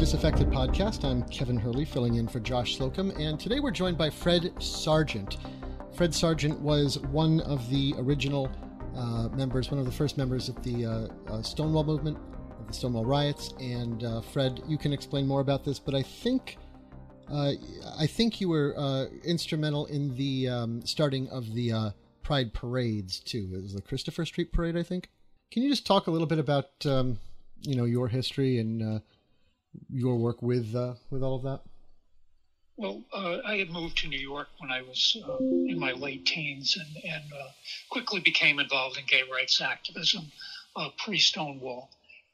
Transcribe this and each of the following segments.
Disaffected podcast. I'm Kevin Hurley, filling in for Josh Slocum, and today we're joined by Fred Sargent. Fred Sargent was one of the original uh, members, one of the first members of the uh, uh, Stonewall movement, of the Stonewall riots. And uh, Fred, you can explain more about this, but I think uh, I think you were uh, instrumental in the um, starting of the Pride parades too. It was the Christopher Street Parade, I think. Can you just talk a little bit about um, you know your history and your work with uh, with all of that? Well, uh, I had moved to New York when I was uh, in my late teens, and, and uh, quickly became involved in gay rights activism uh, pre Stonewall.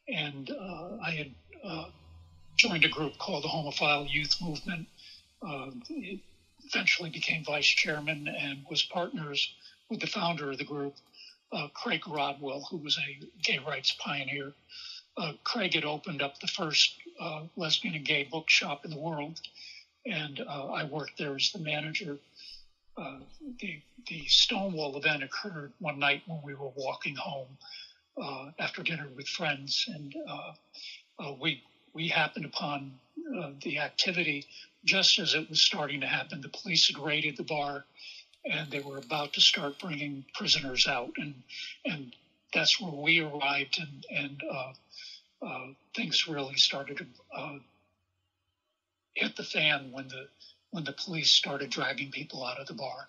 And uh, I had joined a group called the Homophile Youth Movement. eventually became vice chairman and was partners with the founder of the group, Craig Rodwell, who was a gay rights pioneer. Craig had opened up the first uh, lesbian and gay bookshop in the world, and uh, I worked there as the manager. Uh, the the Stonewall event occurred one night when we were walking home uh, after dinner with friends, and uh, uh, we we happened upon the activity just as it was starting to happen. The police had raided the bar, and they were about to start bringing prisoners out, and and that's where we arrived, and and uh, things really started to uh, hit the fan when the when the police started dragging people out of the bar.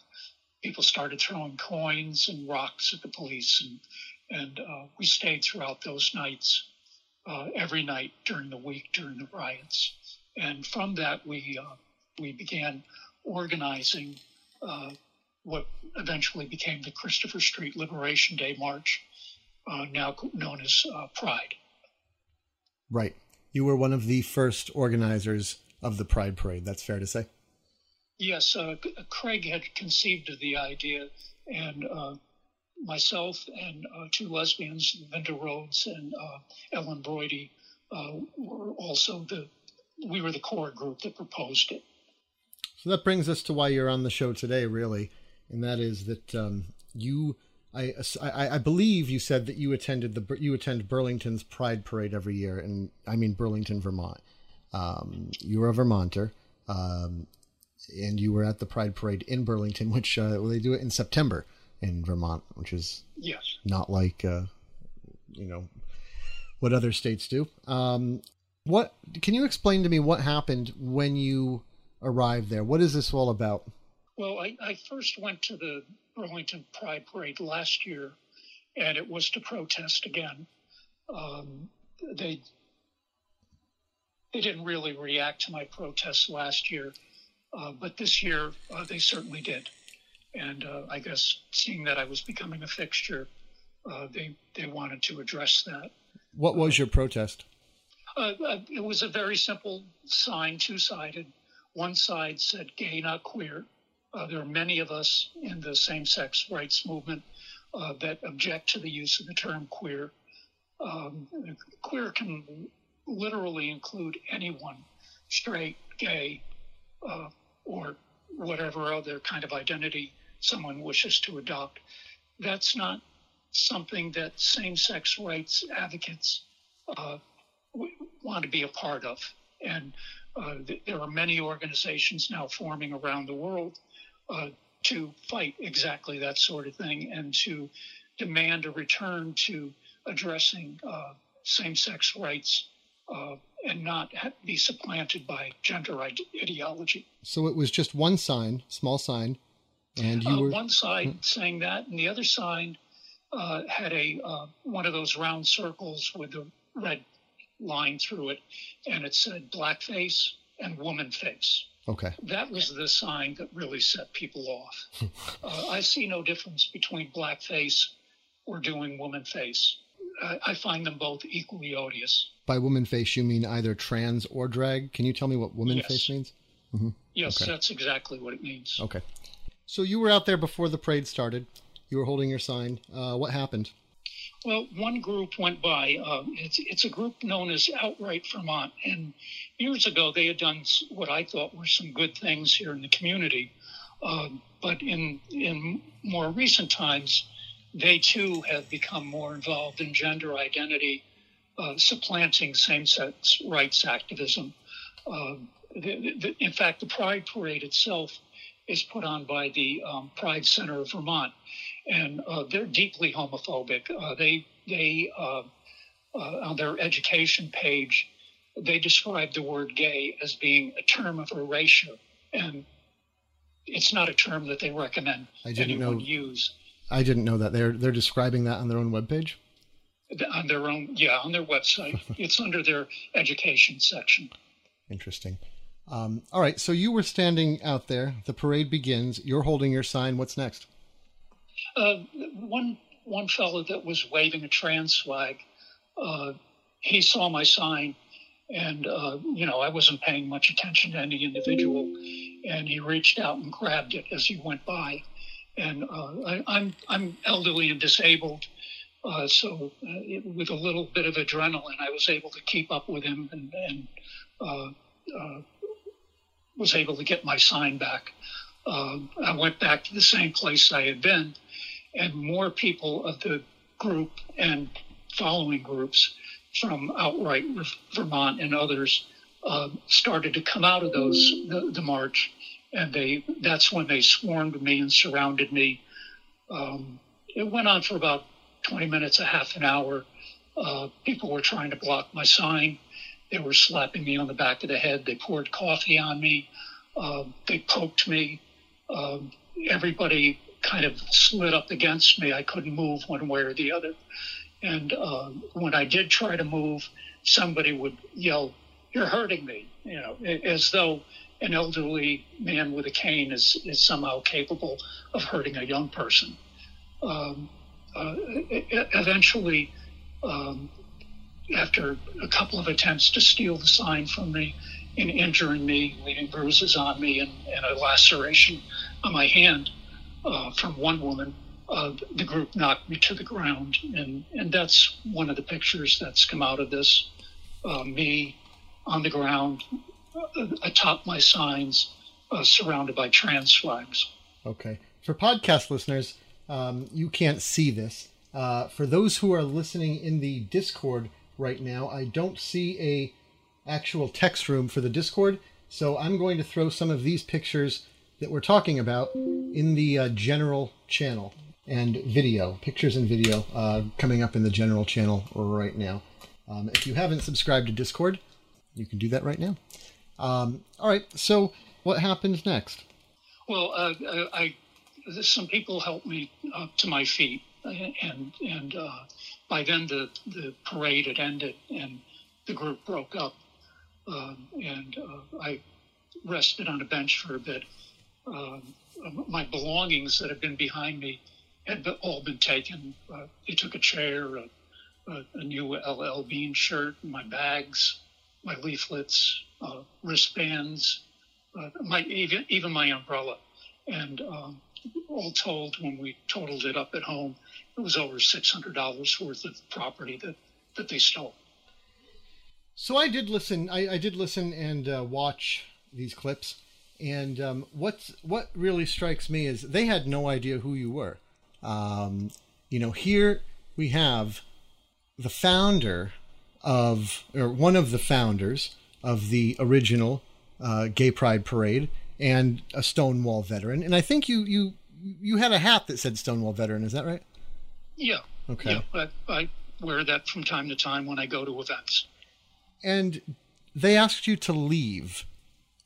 People started throwing coins and rocks at the police, and and uh, we stayed throughout those nights, uh, every night during the week during the riots. And from that, we uh, we began organizing what eventually became the Christopher Street Liberation Day March, now known as Pride. Right. You were one of the first organizers of the Pride Parade. That's fair to say. Yes, uh, Craig had conceived of the idea, and uh, myself and uh, two lesbians, Linda Rhodes and uh, Ellen Broidy, uh, were also the we were the core group that proposed it. So that brings us to why you're on the show today, really, and that is that um, you I, I, I believe you said that you attended the you attend Burlington's Pride Parade every year, and I mean Burlington, Vermont. Um, you were a Vermonter, um, and you were at the Pride Parade in Burlington, which uh, well, they do it in September in Vermont, which is yes, not like uh, you know what other states do. Um, what can you explain to me what happened when you arrived there? What is this all about? Well, I, I first went to the Burlington Pride Parade last year, and it was to protest again. Um, they they didn't really react to my protests last year, uh, but this year uh, they certainly did. And uh, I guess seeing that I was becoming a fixture, uh, they they wanted to address that. What was your protest? Uh, uh, it was a very simple sign, two sided. One side said "gay, not queer," Uh, there are many of us in the same sex rights movement uh, that object to the use of the term queer. Um, queer can literally include anyone, straight, gay, uh, or whatever other kind of identity someone wishes to adopt. That's not something that same sex rights advocates uh, want to be a part of. And uh, th- there are many organizations now forming around the world uh, to fight exactly that sort of thing and to demand a return to addressing uh, same sex rights uh, and not be supplanted by gender ideology. So it was just one sign, small sign, and you uh, were one side hmm. saying that, and the other side uh, had a uh, one of those round circles with a red line through it, and it said blackface and woman face. Okay. That was the sign that really set people off. uh, I see no difference between blackface or doing woman face. I, I find them both equally odious. By woman face, you mean either trans or drag? Can you tell me what woman yes. face means? Mm-hmm. Yes, okay. that's exactly what it means. Okay. So you were out there before the parade started. You were holding your sign. Uh, what happened? Well, one group went by. Uh, it's, it's a group known as Outright Vermont. And years ago, they had done what I thought were some good things here in the community. Uh, but in, in more recent times, they too have become more involved in gender identity uh, supplanting same-sex rights activism. Um, the, the, in fact, the Pride Parade itself is put on by the um, Pride Center of Vermont, and uh, they're deeply homophobic. Uh, they they uh, uh, on their education page, they describe the word gay as being a term of erasure, and it's not a term that they recommend I didn't anyone know- use I didn't know that they're they're describing that on their own webpage. on their own. Yeah, on their website, it's under their education section. Interesting. Um, all right, so you were standing out there. The parade begins. You're holding your sign. What's next? Uh, one one fellow that was waving a trans flag, uh, he saw my sign, and uh, you know I wasn't paying much attention to any individual, and he reached out and grabbed it as he went by, and uh, I, I'm I'm elderly and disabled, uh, so it, with a little bit of adrenaline, I was able to keep up with him and, and was able to get my sign back. I went back to the same place I had been, and more people of the group and following groups from outright Vermont and others uh, started to come out of those the, the march, and they that's when they swarmed me and surrounded me. Um, it went on for about 20 minutes, a half an hour. Uh, people were trying to block my sign. They were slapping me on the back of the head. They poured coffee on me. Uh, they poked me. Um, everybody kind of slid up against me. I couldn't move one way or the other. And uh, when I did try to move, somebody would yell, "You're hurting me!" You know, as though an elderly man with a cane is, is somehow capable of hurting a young person. Um, uh, eventually, um, after a couple of attempts to steal the sign from me and injuring me, leaving bruises on me and, and a laceration on my hand uh, from one woman, uh, the group knocked me to the ground. And, and that's one of the pictures that's come out of this uh, me on the ground uh, atop my signs, uh, surrounded by trans flags. Okay. For podcast listeners, um, you can't see this. Uh, for those who are listening in the Discord right now, I don't see a actual text room for the Discord, so I'm going to throw some of these pictures that we're talking about in the uh, general channel and video, pictures and video uh, coming up in the general channel right now. Um, if you haven't subscribed to Discord, you can do that right now. Um, all right, so what happens next? Well, uh, I, I, some people helped me up to my feet, and and uh, by then the the parade had ended and the group broke up, um, and uh, I rested on a bench for a bit. Um, my belongings that had been behind me had all been taken. Uh, they took a chair, a, a, a new LL Bean shirt, my bags, my leaflets, uh, wristbands, uh, my even even my umbrella, and um, all told, when we totaled it up at home, it was over six hundred dollars worth of property that that they stole. So I did listen. I, I did listen and uh, watch these clips, and um, what's what really strikes me is they had no idea who you were. Um, you know, here we have the founder of, or one of the founders of the original uh, Gay Pride Parade, and a Stonewall veteran. And I think you you you had a hat that said Stonewall veteran. Is that right? Yeah. Okay. Yeah, I, I wear that from time to time when I go to events. And they asked you to leave.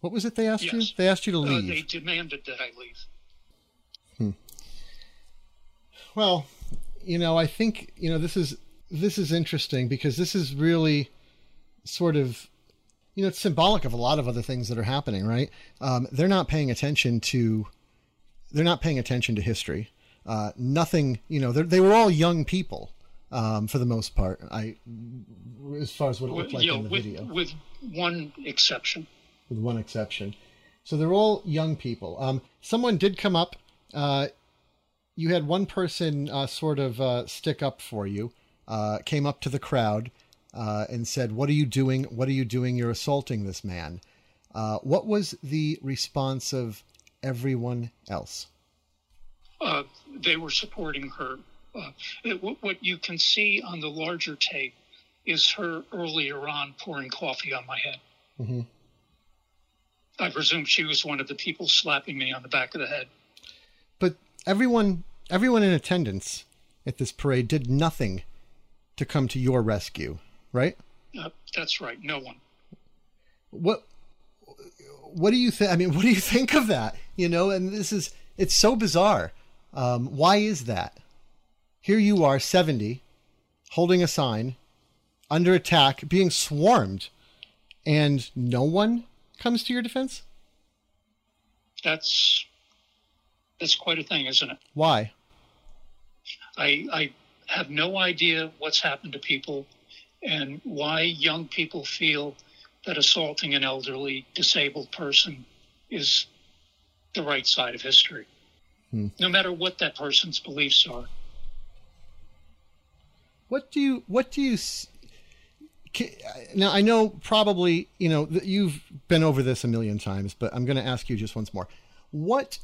What was it they asked you? They asked you to Uh, leave. they demanded that I leave. Well, you know, I think you know this is this is interesting because this is really sort of you know it's symbolic of a lot of other things that are happening, right? Um, they're not paying attention to they're not paying attention to history. Uh, nothing, you know, they were all young people um, for the most part. I, as far as what it looked like in the with, video. with one exception. With one exception. So they're all young people. Um, someone did come up. Uh, you had one person uh, sort of uh, stick up for you. Uh, came up to the crowd uh, and said, "What are you doing? What are you doing? You're assaulting this man." Uh, what was the response of everyone else? uh, they were supporting her. Uh, it, what- what you can see on the larger tape is her earlier on pouring coffee on my head. Mm-hmm. I presume she was one of the people slapping me on the back of the head. But everyone, everyone in attendance at this parade did nothing to come to your rescue, right? Uh, that's right. No one. What what do you think? I mean, what do you think of that? You know, and this is it's so bizarre. Um, why is that? Here you are, seventy, holding a sign, under attack, being swarmed, and no one comes to your defense. That's that's quite a thing, isn't it? Why? I I have no idea what's happened to people and why young people feel that assaulting an elderly disabled person is the right side of history, hmm. no matter what that person's beliefs are. What do you what do you now I know probably you know you've been over this a million times, but I'm going to ask you just once more. What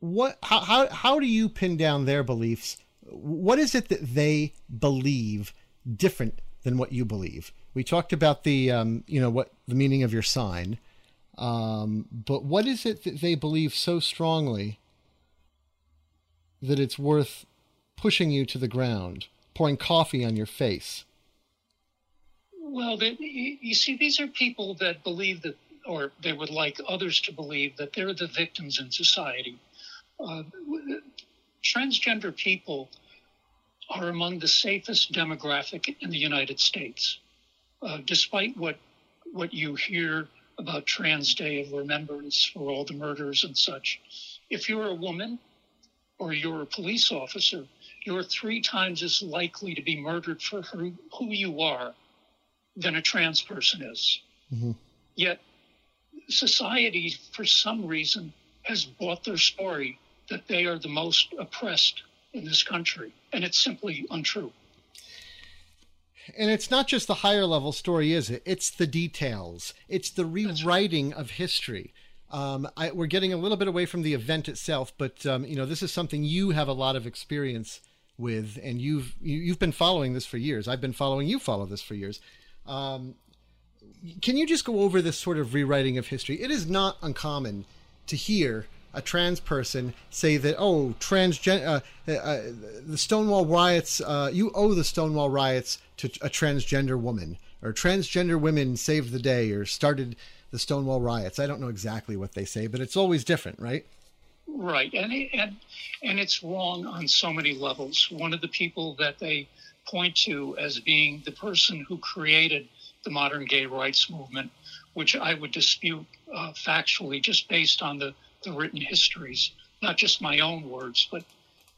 what how how how do you pin down their beliefs? What is it that they believe different than what you believe? We talked about the um, you know what the meaning of your sign, um, but what is it that they believe so strongly that it's worth pushing you to the ground, pouring coffee on your face? Well, they, you see, these are people that believe that, or they would like others to believe that they're the victims in society. Uh, transgender people are among the safest demographic in the United States. Uh, despite what what you hear about Trans Day of Remembrance for all the murders and such, if you're a woman or you're a police officer, you're three times as likely to be murdered for who, who you are than a trans person is. Mm-hmm. Yet society, for some reason, has bought their story that they are the most oppressed in this country, and it's simply untrue. And it's not just the higher level story, is it? It's the details. It's the rewriting of history. Um, I, we're getting a little bit away from the event itself, but um, you know this is something you have a lot of experience with, and you've you, have you have been following this for years. I've been following you follow this for years. Um, can you just go over this sort of rewriting of history? It is not uncommon to hear a trans person say that oh transgen uh, uh, uh, the Stonewall riots uh, you owe the Stonewall riots to a transgender woman or transgender women saved the day or started the Stonewall riots. I don't know exactly what they say, but it's always different, right? Right, and it, and and it's wrong on so many levels. One of the people that they point to as being the person who created the modern gay rights movement, which I would dispute uh, factually just based on the the written histories, not just my own words, but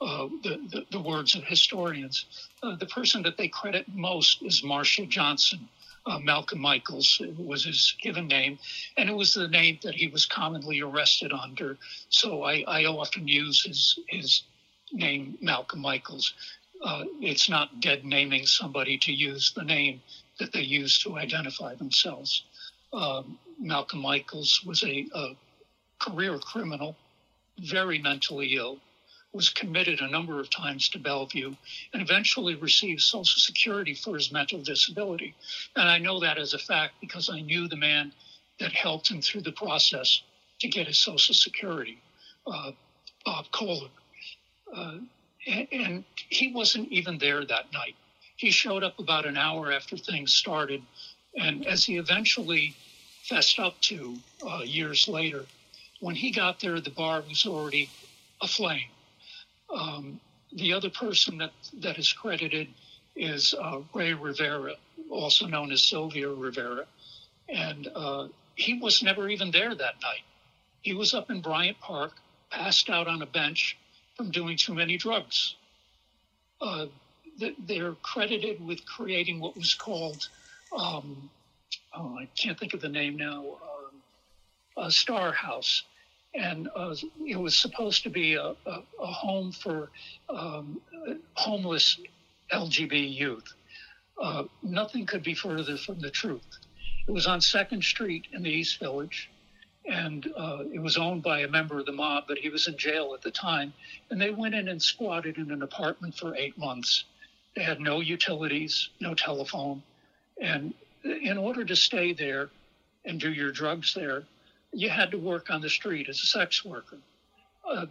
uh, the, the, the, words of historians. Uh, the person that they credit most is Marsha Johnson. Uh, Malcolm Michaels was his given name, and it was the name that he was commonly arrested under. So I, I often use his his name, Malcolm Michaels. Uh, it's not dead naming somebody to use the name that they use to identify themselves. Um, Malcolm Michaels was a, a career criminal, very mentally ill, was committed a number of times to Bellevue, and eventually received Social Security for his mental disability. And I know that as a fact because I knew the man that helped him through the process to get his Social Security, uh, Bob Kohler. Uh, and, he wasn't even there that night. He showed up about an hour after things started, and as he eventually fessed up to uh, years later, when he got there, the bar was already aflame. Um, the other person that, that is credited is uh, Ray Rivera, also known as Sylvia Rivera. And uh, he was never even there that night. He was up in Bryant Park, passed out on a bench from doing too many drugs. Uh, they're credited with creating what was called, um, oh, I can't think of the name now, um, a Star House and uh, it was supposed to be a, a, a home for um, homeless LGB youth. Uh, nothing could be further from the truth. It was on Second Street in the East Village, and uh, it was owned by a member of the mob, but he was in jail at the time. And they went in and squatted in an apartment for eight months. They had no utilities, no telephone. And in order to stay there and do your drugs there, you had to work on the street as a sex worker. Uh,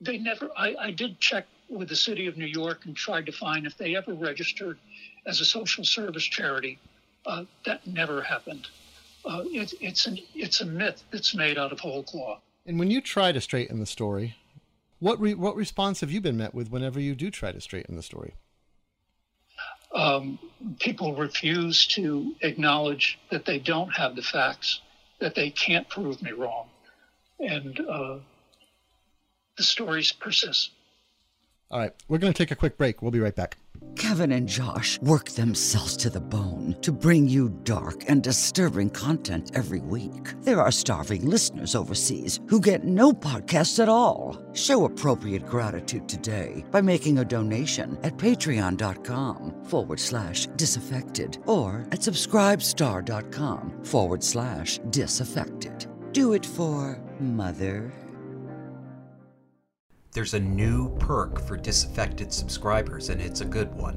they never, I, I did check with the city of New York and tried to find if they ever registered as a social service charity. Uh, that never happened. Uh, it, it's, an, it's a myth that's made out of whole cloth. And when you try to straighten the story, what re- what response have you been met with whenever you do try to straighten the story? Um, people refuse to acknowledge that they don't have the facts, that they can't prove me wrong, and uh, the stories persist. All right, we're going to take a quick break. We'll be right back. Kevin and Josh work themselves to the bone to bring you dark and disturbing content every week. There are starving listeners overseas who get no podcasts at all. Show appropriate gratitude today by making a donation at patreon.com forward slash disaffected or at subscribestar.com forward slash disaffected. Do it for Mother. There's a new perk for disaffected subscribers, and it's a good one.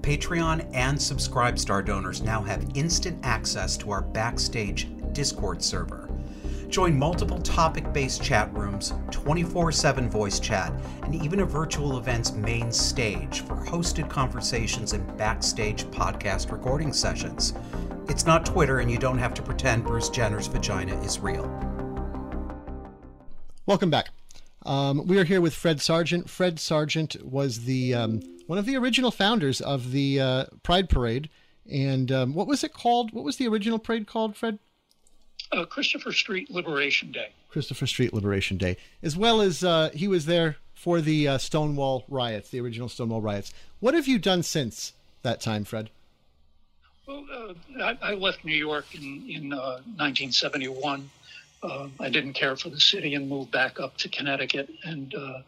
Patreon and Subscribestar donors now have instant access to our backstage Discord server. Join multiple topic based chat rooms, 24 7 voice chat, and even a virtual event's main stage for hosted conversations and backstage podcast recording sessions. It's not Twitter, and you don't have to pretend Bruce Jenner's vagina is real. Welcome back. Um, we are here with Fred Sargent. Fred Sargent was the um, one of the original founders of the uh, Pride Parade. And um, what was it called? What was the original parade called, Fred? Uh, Christopher Street Liberation Day. Christopher Street Liberation Day, as well as uh, he was there for the uh, Stonewall riots, the original Stonewall riots. What have you done since that time, Fred? Well, uh, I, I, left New York in, in 1971 uh, I didn't care for the city and moved back up to Connecticut. And uh,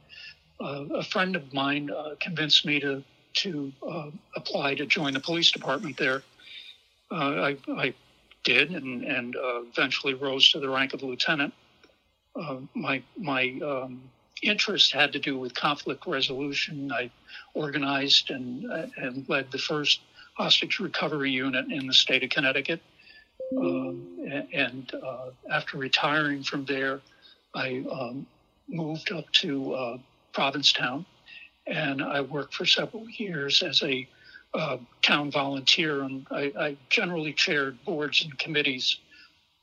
uh, a friend of mine uh, convinced me to to uh, apply to join the police department there. Uh, I, I, did, and, and eventually rose to the rank of lieutenant. my my um, interest had to do with conflict resolution. I organized and and led the first hostage recovery unit in the state of Connecticut. Um, and uh, after retiring from there, I um, moved up to uh, Provincetown, and I worked for several years as a uh, town volunteer. And I, I, generally chaired boards and committees,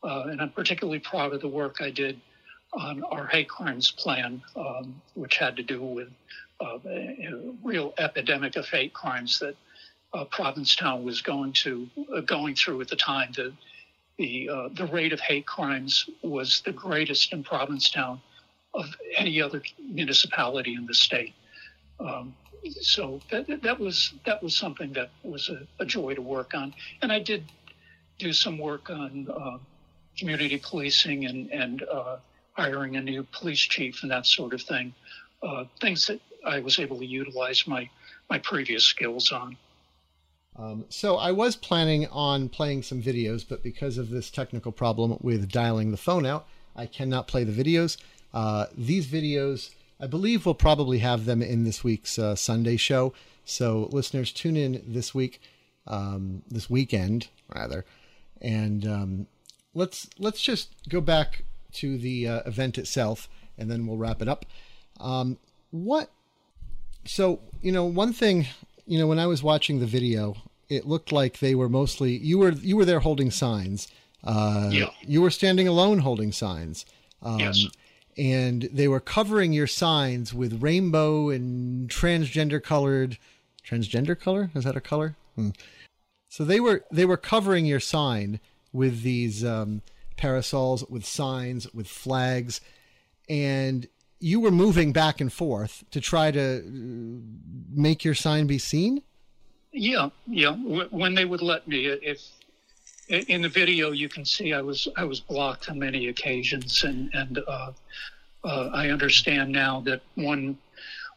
uh, and I'm particularly proud of the work I did on our hate crimes plan, um, which had to do with uh, a, a real epidemic of hate crimes that uh, Provincetown was going to going through at the time. The the uh, the rate of hate crimes was the greatest in Provincetown of any other municipality in the state. Um, so that, that was that was something that was a, a, joy to work on, and I did do some work on uh, community policing and and uh, hiring a new police chief and that sort of thing. Uh, things that I was able to utilize my my previous skills on. Um, so I was planning on playing some videos, but because of this technical problem with dialing the phone out, I cannot play the videos. Uh, these videos, I believe, we'll probably have them in this week's uh, Sunday show. So listeners, tune in this week, um, this weekend rather, and um, let's let's just go back to the uh, event itself, and then we'll wrap it up. Um, what? So you know, one thing you know, when I was watching the video, it looked like they were mostly you were you were there holding signs. Uh, yeah. You were standing alone holding signs. Um, yes. And they were covering your signs with rainbow and transgender colored. Transgender color is that a color? Hmm. So they were they were covering your sign with these um, parasols, with signs, with flags, and you were moving back and forth to try to uh, make your sign be seen? Yeah, yeah. When they would let me, if in the video you can see I was I was blocked on many occasions, and and uh, uh, I understand now that one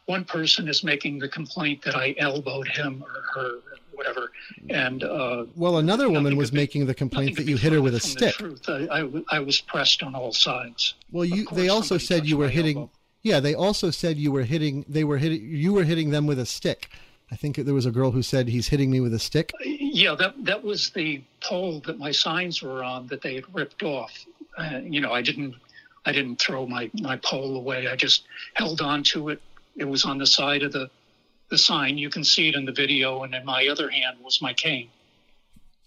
one person is making the complaint that I elbowed him or her, whatever, and uh, well, another woman was making the complaint that you hit her with a stick. I, I, I, was pressed on all sides. Well, you they also said you were hitting. Elbow. Yeah, they also said you were hitting. They were hitting. You were hitting them with a stick. I think there was a girl who said he's hitting me with a stick. Yeah, that that was the pole that my signs were on that they had ripped off. Uh, you know, I didn't I didn't throw my my pole away. I just held on to it. It was on the side of the the sign. You can see it in the video, and in my other hand was my cane.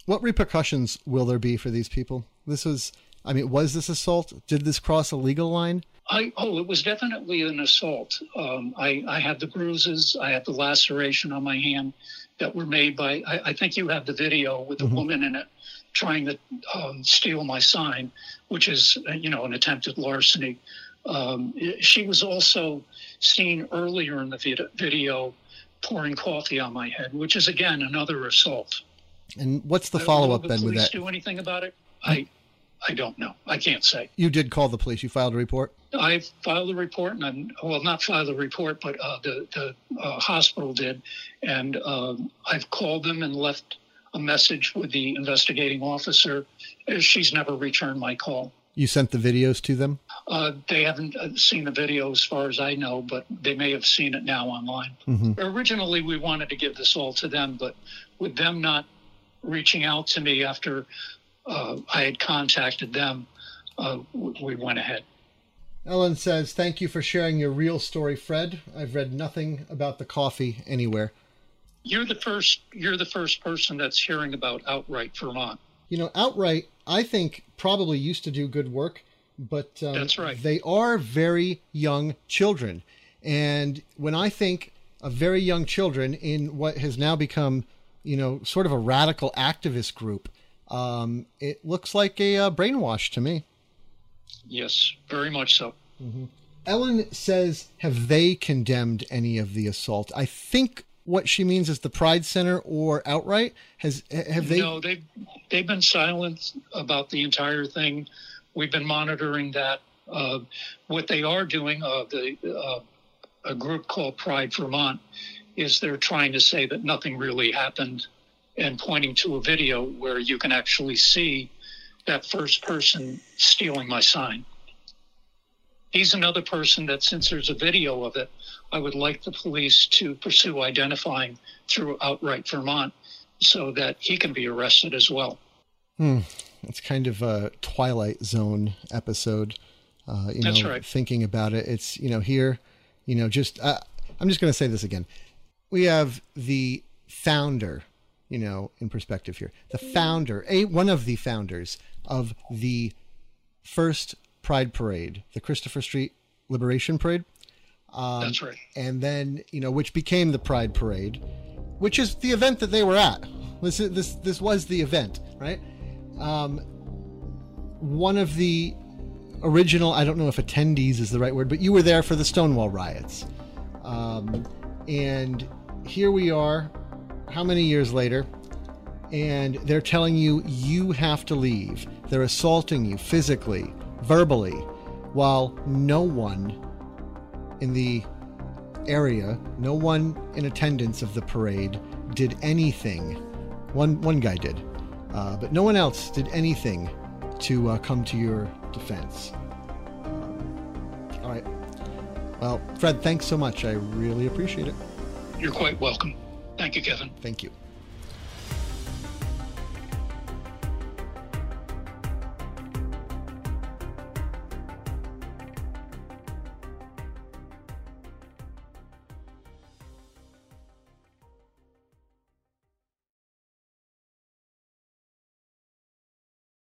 What repercussions will there be for these people? This was, I mean, was this assault? Did this cross a legal line? I oh, it was definitely an assault. Um, I I had the bruises. I had the laceration on my hand that were made by. I, I think you have the video with the mm-hmm. woman in it trying to um, steal my sign, which is you know an attempted larceny. Um, she was also seen earlier in the video pouring coffee on my head, which is again another assault. And what's the follow up then with that? Do anything about it? I I don't know. I can't say. You did call the police. You filed a report. I filed a report, and I'm well, not filed a report, but uh, the the uh, hospital did, and um, I've called them and left a message with the investigating officer. She's never returned my call. You sent the videos to them? Uh, they haven't uh, seen the video as far as I know, but they may have seen it now online. Mm-hmm. Originally, we wanted to give this all to them, but with them not reaching out to me after uh, I had contacted them, uh, we went ahead. Ellen says, Thank you for sharing your real story, Fred. I've read nothing about the coffee anywhere. You're the first you're the first person that's hearing about Outright Vermont. You know, Outright, I think, probably used to do good work, but um, that's right. They are very young children. And when I think of very young children in what has now become, you know, sort of a radical activist group, um, it looks like a uh, brainwash to me. Yes, very much so. Mm-hmm. Ellen says, have they condemned any of the assault? I think what she means is the Pride Center or outright. Has have they? No, they've they've been silent about the entire thing. We've been monitoring that. Uh, what they are doing, uh, the uh, a group called Pride Vermont, is they're trying to say that nothing really happened and pointing to a video where you can actually see that first person stealing my sign. He's another person that, since there's a video of it, I would like the police to pursue identifying through Outright Vermont so that he can be arrested as well. Hmm. It's kind of a Twilight Zone episode. Uh, you That's know, right. Thinking about it, it's you know here, you know, just uh, I'm just going to say this again. We have the founder you know, in perspective here. The founder, a one of the founders of the first Pride Parade, the Christopher Street Liberation Parade. Um, That's right. And then, you know, which became the Pride Parade, which is the event that they were at. This this this was the event, right? Um, one of the original, I don't know if attendees is the right word, but you were there for the Stonewall riots. Um, and here we are how many years later, and they're telling you you have to leave. They're assaulting you physically, verbally, while no one in the area, no one in attendance of the parade did anything. One one guy did, uh, but no one else did anything to uh, come to your defense. All right. Well, Fred, thanks so much. I really appreciate it. You're quite welcome. Thank you, Kevin. Thank you.